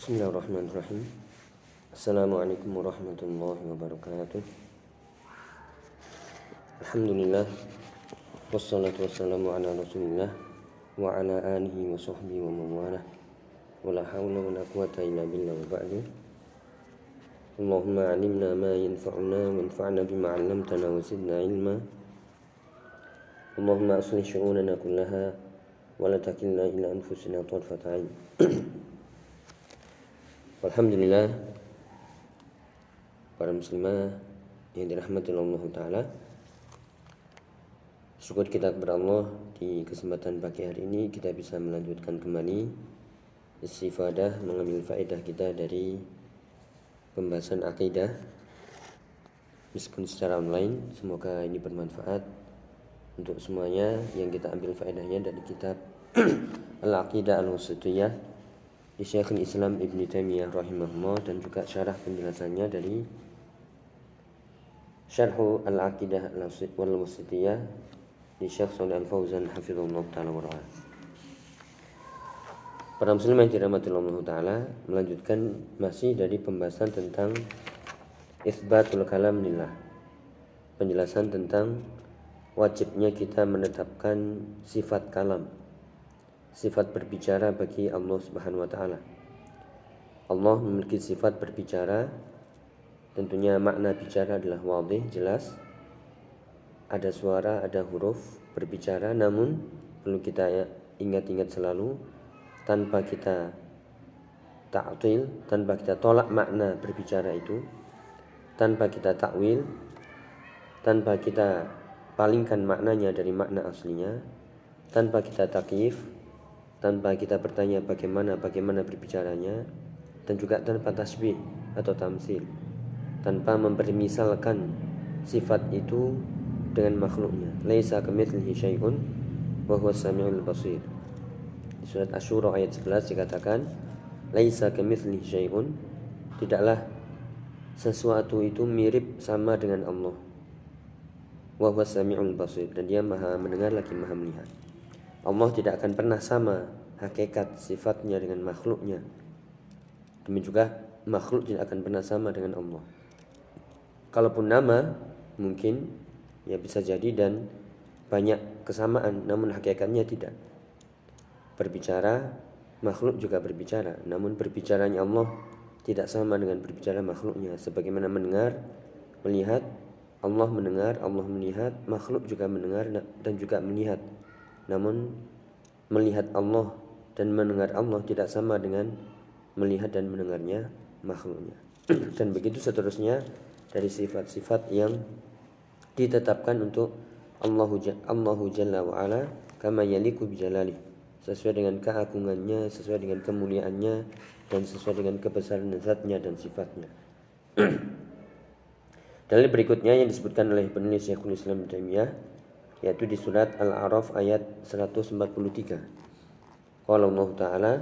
Bismillahirrahmanirrahim. Assalamualaikum warahmatullahi wabarakatuh. Alhamdulillah wassalatu wassalamu ala Rasulillah wa ala alihi wa sahbihi wa man Wa la hawla wa la quwata illa billah wa ba'du. Allahumma alimna ma yanfa'una wanfa'na bima 'allamtana wa zidna ilma. Allahumma aslih syu'unana kullaha wa la takilna ila anfusina tarfata 'ain. Alhamdulillah. Para muslimah yang dirahmati Allah taala. Syukur kita kepada Allah di kesempatan pagi hari ini kita bisa melanjutkan kembali istifadah mengambil faedah kita dari pembahasan akidah. Meskipun secara online semoga ini bermanfaat untuk semuanya. Yang kita ambil faedahnya dari kitab Al-Aqidah Al-Wasitiyah Syekhul Islam Ibn Taimiyah rahimahullah dan juga syarah penjelasannya dari Syarhu Al-Aqidah Al-Wasitiyah Wasitiyah di Syekh Shalih Al-Fauzan hafizahullah taala wa Para muslim yang dirahmati Allah taala melanjutkan masih dari pembahasan tentang isbatul kalam lillah. Penjelasan tentang wajibnya kita menetapkan sifat kalam sifat berbicara bagi Allah Subhanahu wa taala. Allah memiliki sifat berbicara. Tentunya makna bicara adalah wadih, jelas. Ada suara, ada huruf berbicara namun perlu kita ingat-ingat selalu tanpa kita ta'til, tanpa kita tolak makna berbicara itu, tanpa kita takwil, tanpa kita palingkan maknanya dari makna aslinya, tanpa kita takyif, tanpa kita bertanya bagaimana bagaimana berbicaranya dan juga tanpa tasbih atau tamsil. Tanpa mempermisalkan sifat itu dengan makhluknya. Laisa kamitslihi syai'un wa huwa samiul basir. Di surat Asyura ayat 11 dikatakan laisa kamitslihi syai'un. Tidaklah sesuatu itu mirip sama dengan Allah. Wa huwa samiul basir. Dan dia maha mendengar lagi maha melihat Allah tidak akan pernah sama hakikat sifatnya dengan makhluknya. Demi juga makhluk tidak akan pernah sama dengan Allah. Kalaupun nama mungkin ya bisa jadi dan banyak kesamaan namun hakikatnya tidak. Berbicara makhluk juga berbicara, namun berbicaranya Allah tidak sama dengan berbicara makhluknya sebagaimana mendengar, melihat Allah mendengar, Allah melihat, makhluk juga mendengar dan juga melihat namun melihat Allah dan mendengar Allah tidak sama dengan melihat dan mendengarnya makhluknya. dan begitu seterusnya dari sifat-sifat yang ditetapkan untuk Allahu Allahu Jalla wa ala kama yaliku bijalali sesuai dengan keagungannya, sesuai dengan kemuliaannya dan sesuai dengan kebesaran zatnya dan sifatnya. Dalil berikutnya yang disebutkan oleh penulis Syekhul Islam Taimiyah yaitu di surat Al-A'raf ayat 143. Qala Allah Ta'ala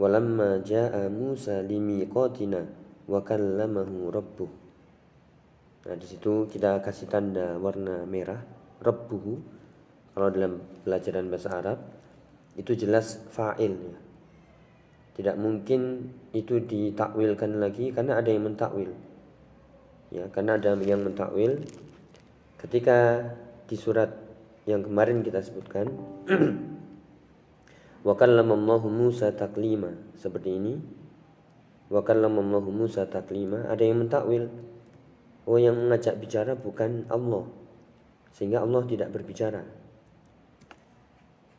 walamma jaa Musa limiqatina wa kallamahu rabbuh. Nah, di situ kita kasih tanda warna merah rabbuhu. Kalau dalam pelajaran bahasa Arab itu jelas fa'il ya. Tidak mungkin itu ditakwilkan lagi karena ada yang mentakwil. Ya, karena ada yang mentakwil ketika di surat yang kemarin kita sebutkan. Wa kallamallahu Musa taklima. Seperti ini. Wa kallamallahu Musa taklima. Ada yang mentakwil. Oh yang mengajak bicara bukan Allah. Sehingga Allah tidak berbicara.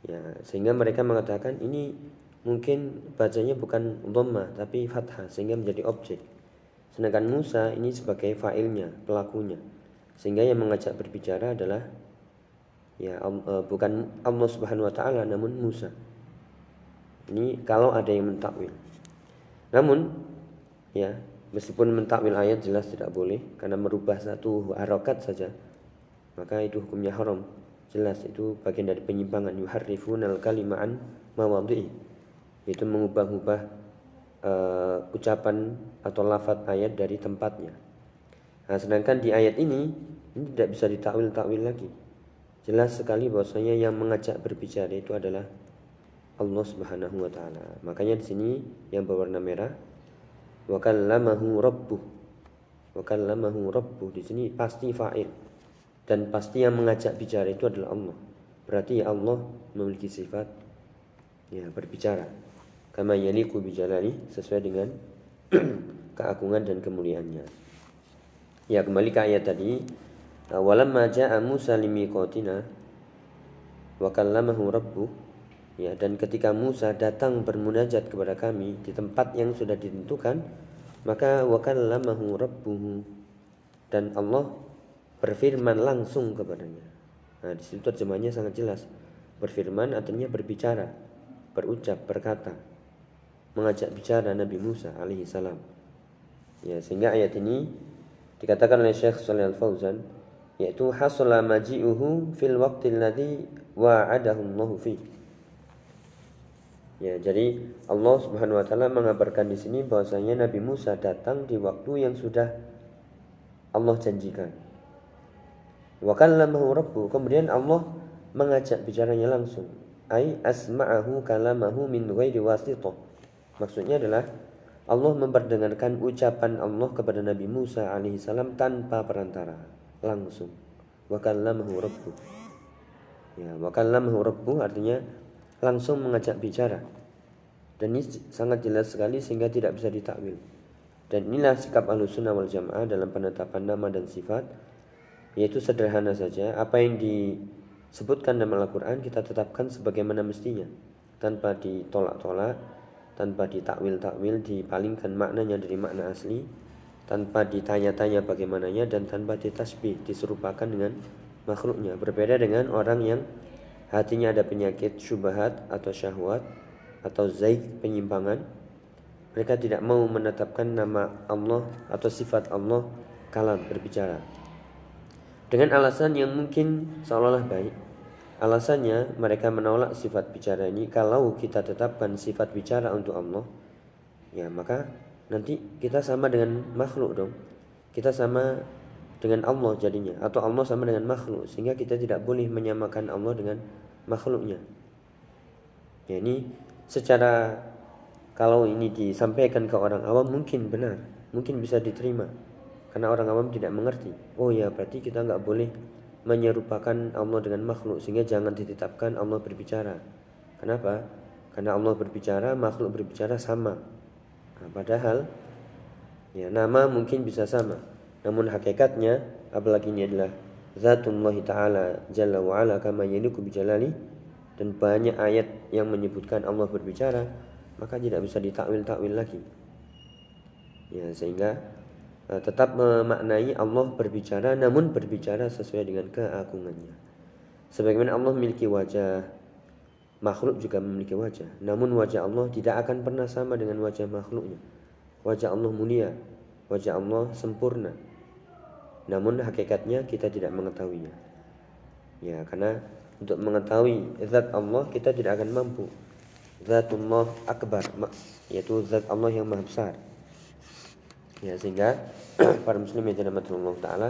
Ya sehingga mereka mengatakan ini mungkin bacanya bukan dhammah tapi fathah sehingga menjadi objek. Sedangkan Musa ini sebagai fa'ilnya pelakunya. Sehingga yang mengajak berbicara adalah ya uh, bukan Allah Subhanahu wa taala namun Musa. Ini kalau ada yang mentakwil. Namun ya meskipun mentakwil ayat jelas tidak boleh karena merubah satu harokat saja maka itu hukumnya haram jelas itu bagian dari penyimpangan yuharrifun al kalimaan mawadhi'i itu mengubah-ubah uh, ucapan atau lafaz ayat dari tempatnya. Nah, sedangkan di ayat ini ini tidak bisa ditakwil-takwil lagi jelas sekali bahwasanya yang mengajak berbicara itu adalah Allah Subhanahu wa taala. Makanya di sini yang berwarna merah wa kallamahu rabbuh. Wa kallamahu rabbuh. Di sini pasti fa'il. Dan pasti yang mengajak bicara itu adalah Allah. Berarti Allah memiliki sifat ya berbicara. Kama yaliku bijalali sesuai dengan keagungan dan kemuliaannya. Ya kembali ke ayat tadi walamma ja'a Musa limiqatina wa kallamahu rabbuh ya dan ketika Musa datang bermunajat kepada kami di tempat yang sudah ditentukan maka wakallamahu rabbuhu. Dan Allah berfirman langsung kepadanya. Nah di situ terjemahnya sangat jelas. Berfirman artinya berbicara berucap berkata mengajak bicara Nabi Musa alaihi salam. Ya sehingga ayat ini dikatakan oleh Syekh Shalih Al Fauzan yaitu hasala maji'uhu fil waqtil ladzi wa'adahu Allah fi Ya, jadi Allah Subhanahu wa taala mengabarkan di sini bahwasanya Nabi Musa datang di waktu yang sudah Allah janjikan. Wa kallamahu rabbu. Kemudian Allah mengajak bicaranya langsung. Ai asma'ahu kalamahu min ghairi wasithah. Maksudnya adalah Allah memperdengarkan ucapan Allah kepada Nabi Musa alaihissalam tanpa perantara, langsung. Wa kallamahu. Ya, wa kallamahu artinya langsung mengajak bicara. Dan ini sangat jelas sekali sehingga tidak bisa ditakwil. Dan inilah sikap sunnah wal jamaah dalam penetapan nama dan sifat yaitu sederhana saja apa yang disebutkan dalam Al-Quran kita tetapkan sebagaimana mestinya tanpa ditolak-tolak tanpa ditakwil-takwil dipalingkan maknanya dari makna asli tanpa ditanya-tanya bagaimananya dan tanpa ditasbih diserupakan dengan makhluknya. Berbeda dengan orang yang hatinya ada penyakit syubhat atau syahwat atau zaik penyimpangan. Mereka tidak mau menetapkan nama Allah atau sifat Allah kalam berbicara. Dengan alasan yang mungkin seolah-olah baik. Alasannya mereka menolak sifat bicara ini. Kalau kita tetapkan sifat bicara untuk Allah ya maka nanti kita sama dengan makhluk dong kita sama dengan Allah jadinya atau Allah sama dengan makhluk sehingga kita tidak boleh menyamakan Allah dengan makhluknya. Ya, ini secara kalau ini disampaikan ke orang awam mungkin benar, mungkin bisa diterima. Karena orang awam tidak mengerti. Oh ya, berarti kita nggak boleh menyerupakan Allah dengan makhluk sehingga jangan ditetapkan Allah berbicara. Kenapa? Karena Allah berbicara, makhluk berbicara sama. Nah, padahal ya nama mungkin bisa sama, namun hakikatnya apalagi ini adalah zatullah taala jalla wa ala kama yaliku bijalali dan banyak ayat yang menyebutkan Allah berbicara maka tidak bisa ditakwil-takwil lagi. Ya, sehingga uh, tetap memaknai Allah berbicara namun berbicara sesuai dengan keagungannya. Sebagaimana Allah memiliki wajah, makhluk juga memiliki wajah. Namun wajah Allah tidak akan pernah sama dengan wajah makhluknya. Wajah Allah mulia, wajah Allah sempurna, namun hakikatnya kita tidak mengetahuinya. Ya, karena untuk mengetahui zat Allah kita tidak akan mampu. Zatullah akbar, yaitu zat Allah yang maha besar. Ya, sehingga para muslim yang dirahmati Allah taala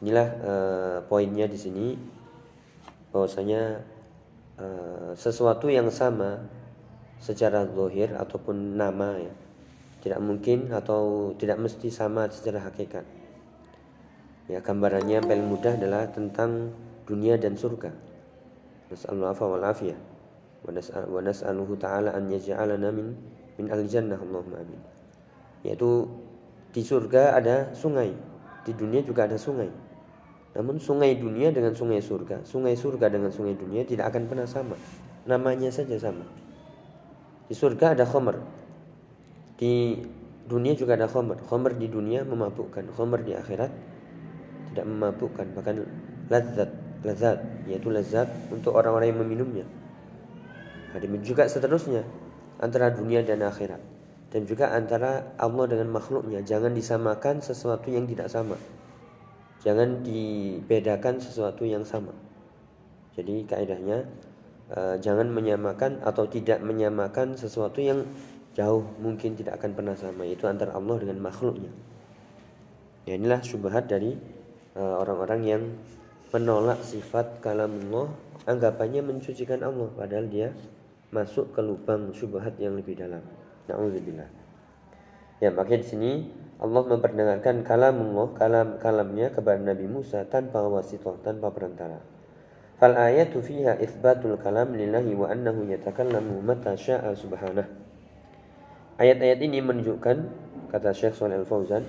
inilah uh, poinnya di sini bahwasanya uh, sesuatu yang sama secara zahir ataupun nama ya tidak mungkin atau tidak mesti sama secara hakikat Ya, gambarannya paling mudah adalah tentang dunia dan surga. Nas'alullah wal afiyah. Wa nas'aluhu ta'ala an yaj'alana min min al-jannah Allahumma amin. Yaitu di surga ada sungai, di dunia juga ada sungai. Namun sungai dunia dengan sungai surga, sungai surga dengan sungai dunia tidak akan pernah sama. Namanya saja sama. Di surga ada khomer. Di dunia juga ada khomer. Khomer di dunia memabukkan, khomer di akhirat tidak memabukkan bahkan lazat lazat yaitu lazat untuk orang-orang yang meminumnya ada juga seterusnya antara dunia dan akhirat dan juga antara Allah dengan makhluknya jangan disamakan sesuatu yang tidak sama jangan dibedakan sesuatu yang sama jadi kaidahnya uh, jangan menyamakan atau tidak menyamakan sesuatu yang jauh mungkin tidak akan pernah sama yaitu antara Allah dengan makhluknya ya inilah syubhat dari Eh, orang-orang yang menolak sifat kalamullah anggapannya mensucikan Allah padahal dia masuk ke lubang syubhat yang lebih dalam. Nauzubillah. Ya, makanya di sini Allah memperdengarkan kalamullah, kalam kalamnya kepada Nabi Musa tanpa wasitoh, tanpa perantara. Fal ayatu fiha itsbatul kalam lillahi wa annahu yatakallamu mata sya'a subhanah. Ayat-ayat ini menunjukkan kata Syekh Shalih Al Fauzan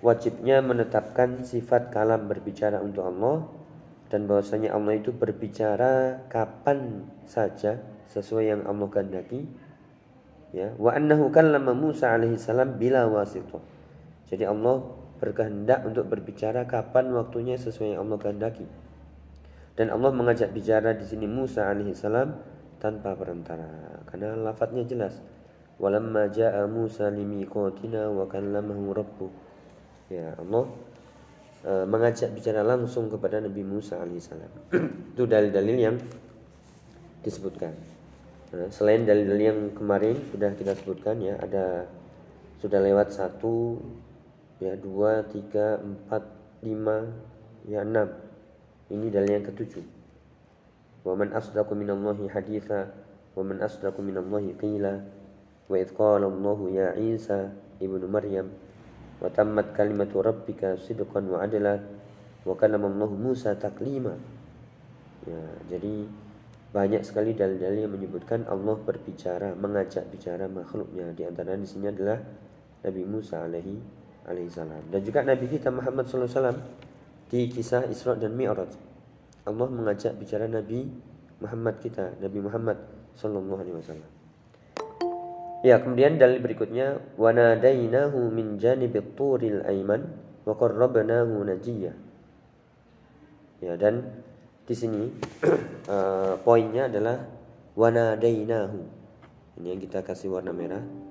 wajibnya menetapkan sifat kalam berbicara untuk Allah dan bahwasanya Allah itu berbicara kapan saja sesuai yang Allah kehendaki ya wa annahu kallama Musa alaihi salam bila wasithah jadi Allah berkehendak untuk berbicara kapan waktunya sesuai yang Allah kehendaki. Dan Allah mengajak bicara di sini Musa alaihi salam tanpa perantara. Karena lafadznya jelas. Walamma jaa Musa limiqatina wa kallamahu rabbuh ya Allah e, mengajak bicara langsung kepada Nabi Musa alaihissalam itu dalil-dalil yang disebutkan. Nah, selain dalil yang kemarin sudah kita sebutkan ya ada sudah lewat satu ya dua tiga empat lima ya enam. Ini dalil yang ketujuh. Wa man asdaqu minallahi haditha wa man asdaqu minallahi qila wa idh qala Allahu ya Isa ibnu Maryam wa tammat kalimatu rabbika sidqan wa adla wa kallama Allah Musa taklima. Ya jadi banyak sekali dalil-dalil yang menyebutkan Allah berbicara, mengajak bicara makhluknya. Di antara di sini adalah Nabi Musa alaihi alaihi salam dan juga Nabi kita Muhammad wasallam di kisah Isra dan Mi'raj. Allah mengajak bicara Nabi Muhammad kita, Nabi Muhammad sallallahu alaihi wasallam. Ya, kemudian dalil berikutnya wa nadainahu min janibit turil aiman wa qarrabnahu najiyya. Ya, dan di sini uh, poinnya adalah wanadainahu. Ini yang kita kasih warna merah.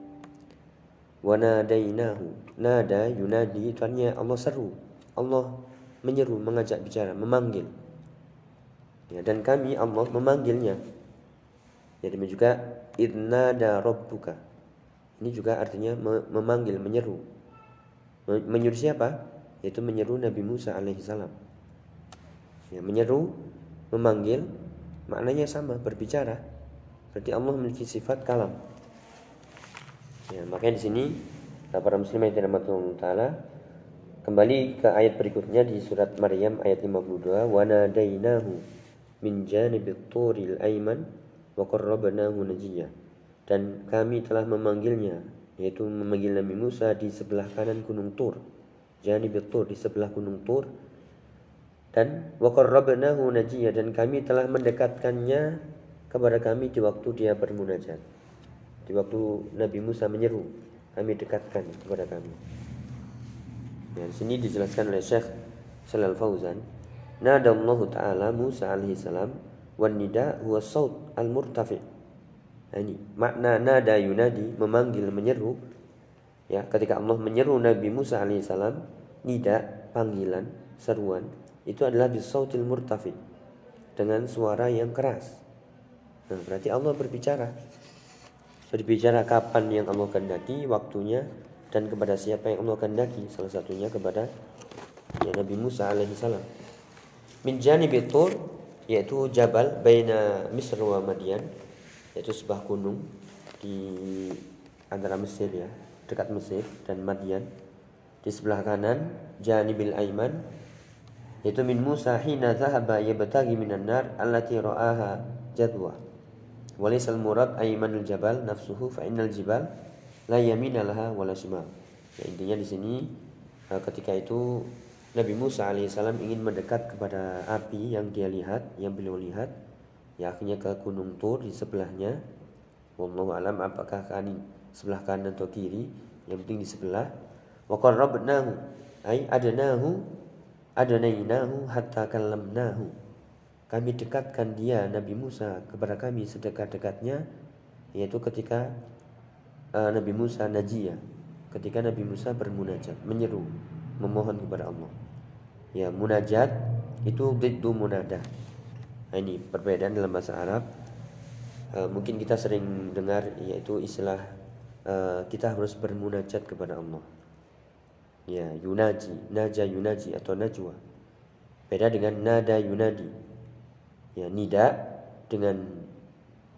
Wanadainahu. Nada yunadi itu artinya Allah seru. Allah menyeru, mengajak bicara, memanggil. Ya, dan kami Allah memanggilnya. Jadi juga idnada rabbuka. Ini juga artinya memanggil, menyeru. Menyeru siapa? Yaitu menyeru Nabi Musa alaihissalam. Ya, menyeru, memanggil, maknanya sama, berbicara. Berarti Allah memiliki sifat kalam. Ya, makanya di sini para muslim yang dirahmati taala kembali ke ayat berikutnya di surat Maryam ayat 52 wa nadainahu min janibit turil aiman wa qarrabnahu dan kami telah memanggilnya yaitu memanggil Nabi Musa di sebelah kanan gunung Tur janibit Tur di sebelah gunung Tur dan waqarrabnahu najiyya dan kami telah mendekatkannya kepada kami di waktu dia bermunajat. Di waktu Nabi Musa menyeru, kami dekatkan kepada kami. Ya, di sini dijelaskan oleh Syekh Shalal Fauzan, nada Allah taala Musa alaihi salam wan nida huwa saut al murtafi. Nah, ini makna nada yunadi memanggil menyeru ya ketika Allah menyeru Nabi Musa alaihi salam nida panggilan seruan itu adalah bisautil murtafi dengan suara yang keras. Nah, berarti Allah berbicara. Berbicara kapan yang Allah kehendaki, waktunya dan kepada siapa yang Allah kehendaki. Salah satunya kepada ya, Nabi Musa alaihissalam. Min janibit tur yaitu jabal baina Misr wa Madian yaitu sebuah gunung di antara Mesir ya, dekat Mesir dan Madian. Di sebelah kanan janibil aiman yaitu min Musa hina zahaba yabtaghi minan nar allati ra'aha jadwa walaysa al-murad aymanul jabal nafsuhu fa innal jibal la yamina laha wala shimal. Ya, intinya di sini eh, ketika itu Nabi Musa alaihissalam ingin mendekat kepada api yang dia lihat yang beliau lihat ya akhirnya ke gunung Tur di sebelahnya. Wallahu alam apakah kani sebelah kanan atau kiri yang penting di sebelah. Wa qarrabnahu ay adnahu adanainahu hatta kallamnahu kami dekatkan dia Nabi Musa kepada kami sedekat-dekatnya yaitu ketika uh, Nabi Musa najiyah. Ketika Nabi Musa bermunajat menyeru memohon kepada Allah. Ya munajat itu diddu munada nah, ini perbedaan dalam bahasa Arab. Uh, mungkin kita sering dengar yaitu istilah uh, kita harus bermunajat kepada Allah. Ya yunaji naja yunaji atau najwa. Beda dengan nada yunadi ya nida dengan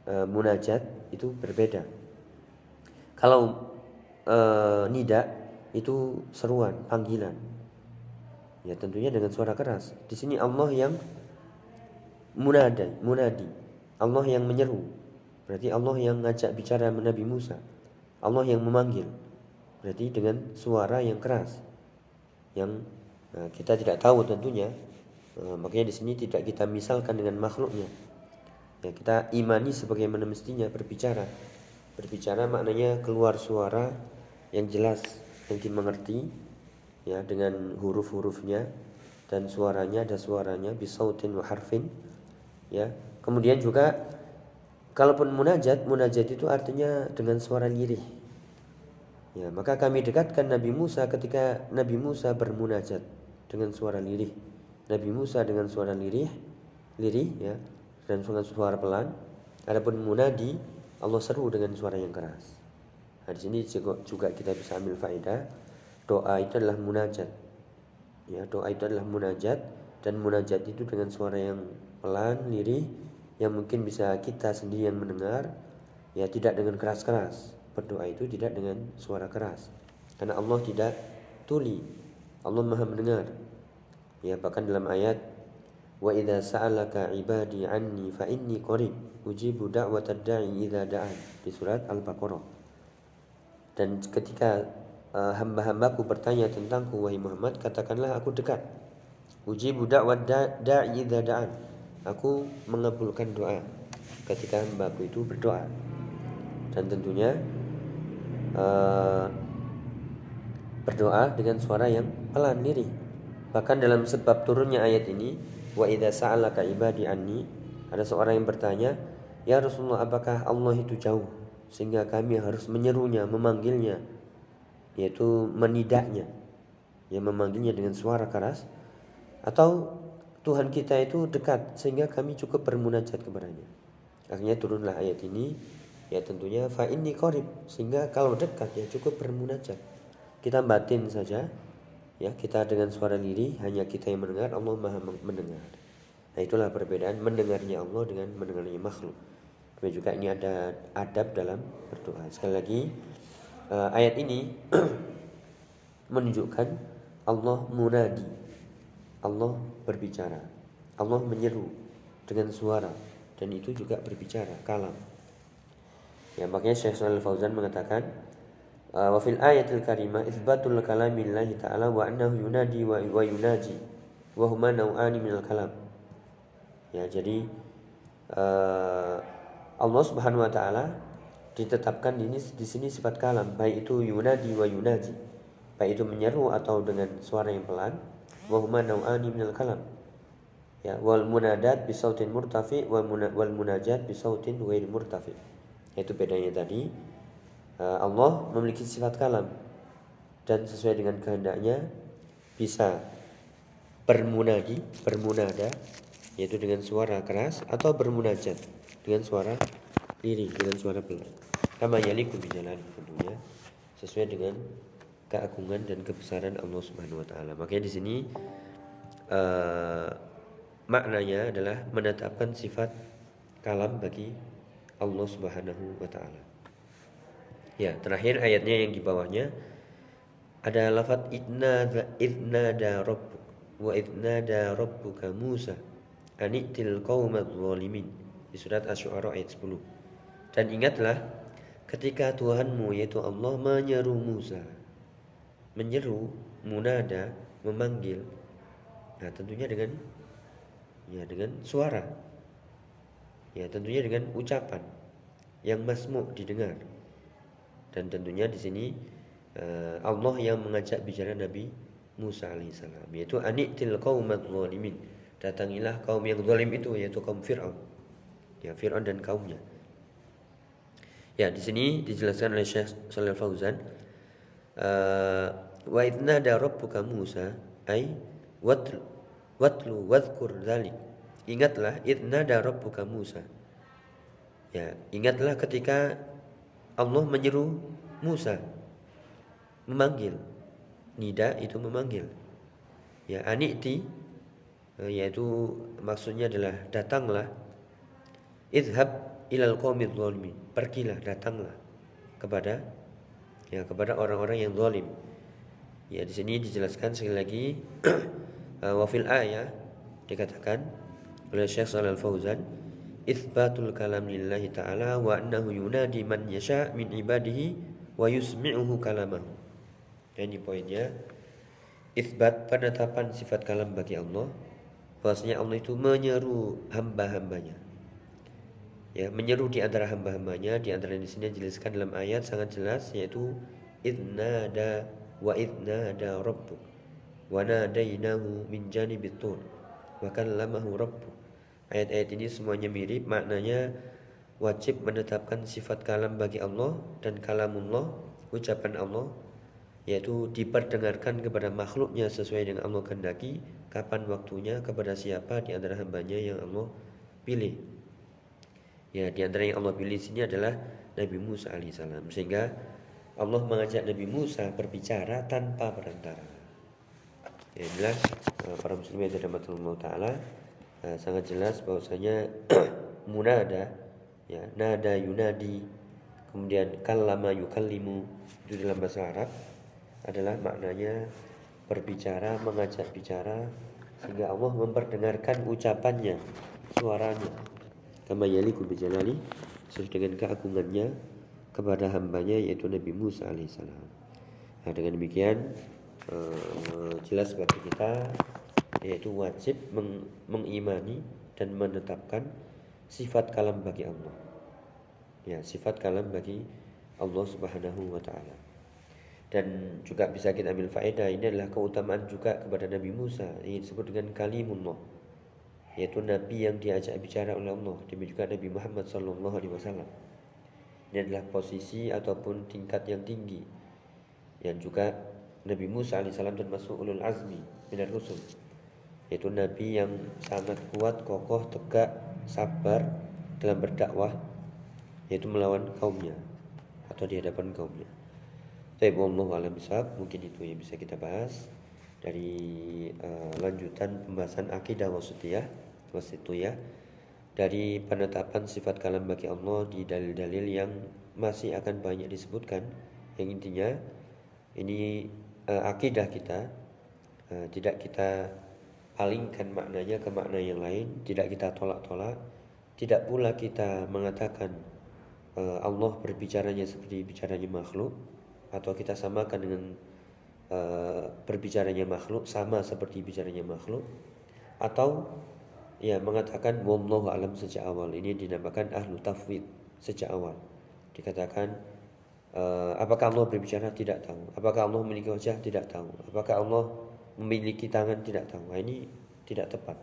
e, munajat itu berbeda kalau uh, nida itu seruan, panggilan. Ya tentunya dengan suara keras. Di sini Allah yang munada, munadi. Allah yang menyeru. Berarti Allah yang ngajak bicara Nabi Musa. Allah yang memanggil. Berarti dengan suara yang keras. Yang nah, kita tidak tahu tentunya. Nah, makanya di sini tidak kita misalkan dengan makhluknya. Ya, kita imani sebagaimana mestinya berbicara. Berbicara maknanya keluar suara yang jelas, yang dimengerti ya dengan huruf-hurufnya dan suaranya ada suaranya bisautin wa harfin ya. Kemudian juga kalaupun munajat, munajat itu artinya dengan suara lirih. Ya, maka kami dekatkan Nabi Musa ketika Nabi Musa bermunajat dengan suara lirih. Nabi Musa dengan suara lirih, lirih ya, dan dengan suara pelan. Adapun munadi Allah seru dengan suara yang keras. Nah, di sini juga kita bisa ambil faedah doa itu adalah munajat. Ya, doa itu adalah munajat dan munajat itu dengan suara yang pelan, lirih yang mungkin bisa kita sendiri yang mendengar ya tidak dengan keras-keras. Berdoa itu tidak dengan suara keras. Karena Allah tidak tuli. Allah Maha mendengar. Ya, bahkan dalam ayat Wa idza sa'alaka ibadi anni fa inni qarib ujibu da'watad da'i idza da'an di surat Al-Baqarah. Dan ketika uh, hamba-hambaku bertanya tentangku wahai Muhammad, katakanlah aku dekat. Ujibu da'wat da'i idza da'an. Aku mengabulkan doa ketika hambaku itu berdoa. Dan tentunya uh, berdoa dengan suara yang pelan diri. Bahkan dalam sebab turunnya ayat ini Wa idza sa'alaka ibadi anni ada seorang yang bertanya, "Ya Rasulullah, apakah Allah itu jauh sehingga kami harus menyerunya, memanggilnya, yaitu menidaknya, ya memanggilnya dengan suara keras atau Tuhan kita itu dekat sehingga kami cukup bermunajat kepadanya." Akhirnya turunlah ayat ini ya tentunya fa inni qarib sehingga kalau dekat ya cukup bermunajat. Kita batin saja ya kita dengan suara lirih hanya kita yang mendengar Allah maha mendengar. Nah itulah perbedaan mendengarnya Allah dengan mendengarnya makhluk. Kemudian juga ini ada adab dalam berdoa. Sekali lagi uh, ayat ini menunjukkan Allah munadi. Allah berbicara. Allah menyeru dengan suara. Dan itu juga berbicara kalam. Ya makanya Syekh Shalal Fauzan mengatakan wa fil ayatil karimah itsbatul kalamillahi ta'ala wa annahu yunadi wa, wa yunaji wa huma naw'ani minal kalam. Ya, jadi uh, Allah Subhanahu wa taala ditetapkan ini di sini sifat kalam, baik itu yunadi wa yunaji. Baik itu menyeru atau dengan suara yang pelan, wa huma naw'ani minal kalam. Ya, wal munadat bisautin murtafi wal munajat bisautin ghairi murtafi. Itu bedanya tadi Allah memiliki sifat kalam dan sesuai dengan kehendaknya bisa bermunadi, bermunada yaitu dengan suara keras atau bermunajat dengan suara lirih, dengan suara pelan. Kama yaliku bijalan tentunya sesuai dengan keagungan dan kebesaran Allah Subhanahu wa taala. Makanya di sini uh, maknanya adalah menetapkan sifat kalam bagi Allah Subhanahu wa taala. Ya, terakhir ayatnya yang di bawahnya ada lafaz idnada idnada rabbuk wa idnada rabbuka Musa anitil qaumadz zalimin di surat Asy-Syu'ara ayat 10. Dan ingatlah ketika Tuhanmu yaitu Allah menyeru Musa. Menyeru, munada, memanggil. Nah, tentunya dengan ya dengan suara. Ya, tentunya dengan ucapan yang masmu didengar dan tentunya di sini uh, Allah yang mengajak bicara Nabi Musa alaihissalam yaitu anitil qaumadz zalimin. Datangilah kaum yang zalim itu yaitu kaum Firaun. Ya Firaun dan kaumnya. Ya di sini dijelaskan oleh Syekh Shalal Fauzan uh, wa idna da rabbuka Musa ai watlu watlu wadhkur dzalik ingatlah idna da rabbuka Musa. Ya ingatlah ketika Allah menyeru Musa memanggil. Nida itu memanggil. Ya, aniti eh, yaitu maksudnya adalah datanglah. Idhab ilal qaumidz zalimin. Pergilah, datanglah kepada ya kepada orang-orang yang zalim. Ya di sini dijelaskan sekali lagi uh, wafil ayat dikatakan oleh Syekh Shalal Fauzan itsbatul kalam lillahi ta'ala wa annahu yunadi man yasha min ibadihi wa yusmi'uhu kalamahu. Ini poinnya. Isbat penetapan sifat kalam bagi Allah. Bahwasanya Allah itu menyeru hamba-hambanya. Ya menyeru di antara hamba-hambanya di antara di sini dijelaskan dalam ayat sangat jelas yaitu idnada wa idnada rabbuk wa nadainahu min janibit tur wa kallamahu rabbuk ayat-ayat ini semuanya mirip maknanya wajib menetapkan sifat kalam bagi Allah dan kalamullah ucapan Allah yaitu diperdengarkan kepada makhluknya sesuai dengan Allah kehendaki kapan waktunya kepada siapa di antara hambanya yang Allah pilih Ya, di antara yang Allah pilih sini adalah Nabi Musa alaihissalam. Sehingga Allah mengajak Nabi Musa berbicara tanpa perantara. Ya, inilah uh, para muslimin yang dirahmati Allah Taala uh, sangat jelas bahwasanya munada ya nada yunadi kemudian kallama yukallimu itu dalam bahasa Arab adalah maknanya berbicara mengajak bicara sehingga Allah memperdengarkan ucapannya suaranya kama yaliku bijalali sesuai dengan keagungannya kepada hambanya yaitu Nabi Musa alaihissalam. Nah, dengan demikian uh, jelas bagi kita yaitu wajib meng mengimani dan menetapkan sifat kalam bagi Allah. Ya, sifat kalam bagi Allah Subhanahu wa taala. Dan juga bisa kita ambil faedah ini adalah keutamaan juga kepada Nabi Musa yang disebut dengan kalimullah yaitu nabi yang diajak bicara oleh Allah demikian juga Nabi Muhammad sallallahu alaihi wasallam ini adalah posisi ataupun tingkat yang tinggi yang juga Nabi Musa alaihissalam termasuk ulul azmi minar rusul yaitu nabi yang sangat kuat kokoh tegak sabar dalam berdakwah yaitu melawan kaumnya atau di hadapan kaumnya. Tapi Allah alam mungkin itu yang bisa kita bahas dari uh, lanjutan pembahasan akidah wasitiyah ya dari penetapan sifat kalam bagi Allah di dalil-dalil yang masih akan banyak disebutkan. Yang intinya ini uh, akidah kita uh, tidak kita palingkan maknanya ke makna yang lain tidak kita tolak-tolak tidak pula kita mengatakan uh, Allah berbicaranya seperti bicaranya makhluk atau kita samakan dengan uh, berbicaranya makhluk sama seperti bicaranya makhluk atau ya mengatakan wallahu alam sejak awal. Ini dinamakan ahlu tafwid sejak awal. Dikatakan uh, apakah Allah berbicara? Tidak tahu. Apakah Allah memiliki wajah? Tidak tahu. Apakah Allah memiliki tangan tidak tahu. Nah, ini tidak tepat.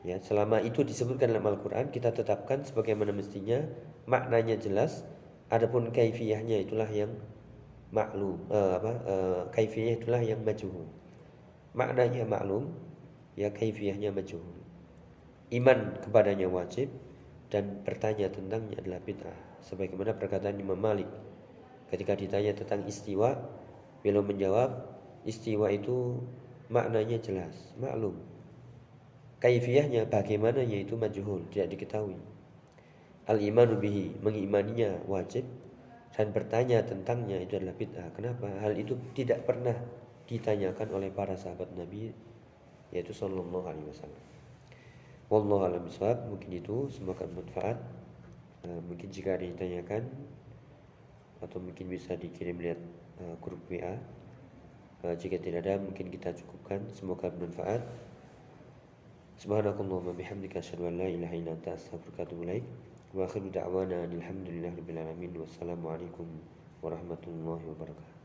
Ya selama itu disebutkan dalam Al-Qur'an kita tetapkan sebagaimana mestinya maknanya jelas. Adapun kaifiyahnya itulah yang maklum uh, apa uh, kaifiyah itulah yang majhul. Maknanya maklum ya kaifiyahnya majhul. Iman kepadanya wajib dan bertanya tentangnya adalah bid'ah. Sebagaimana perkataan Imam Malik ketika ditanya tentang istiwa beliau menjawab istiwa itu maknanya jelas maklum. Kaifiyahnya bagaimana yaitu majhul tidak diketahui. Al imanu bihi mengimaninya wajib dan bertanya tentangnya itu adalah bid'ah. Kenapa? Hal itu tidak pernah ditanyakan oleh para sahabat Nabi yaitu sallallahu alaihi wasallam. Wallahu alam mungkin itu semoga bermanfaat. Uh, mungkin jika ada yang ditanyakan atau mungkin bisa dikirim lihat uh, grup WA. Uh, jika tidak ada mungkin kita cukupkan. Semoga bermanfaat. Subhanakallahumma bihamdika asyhadu an la ilaha illa anta astaghfiruka wa atubu akhiru da'wana alhamdulillahi rabbil alamin. Wassalamualaikum warahmatullahi wabarakatuh.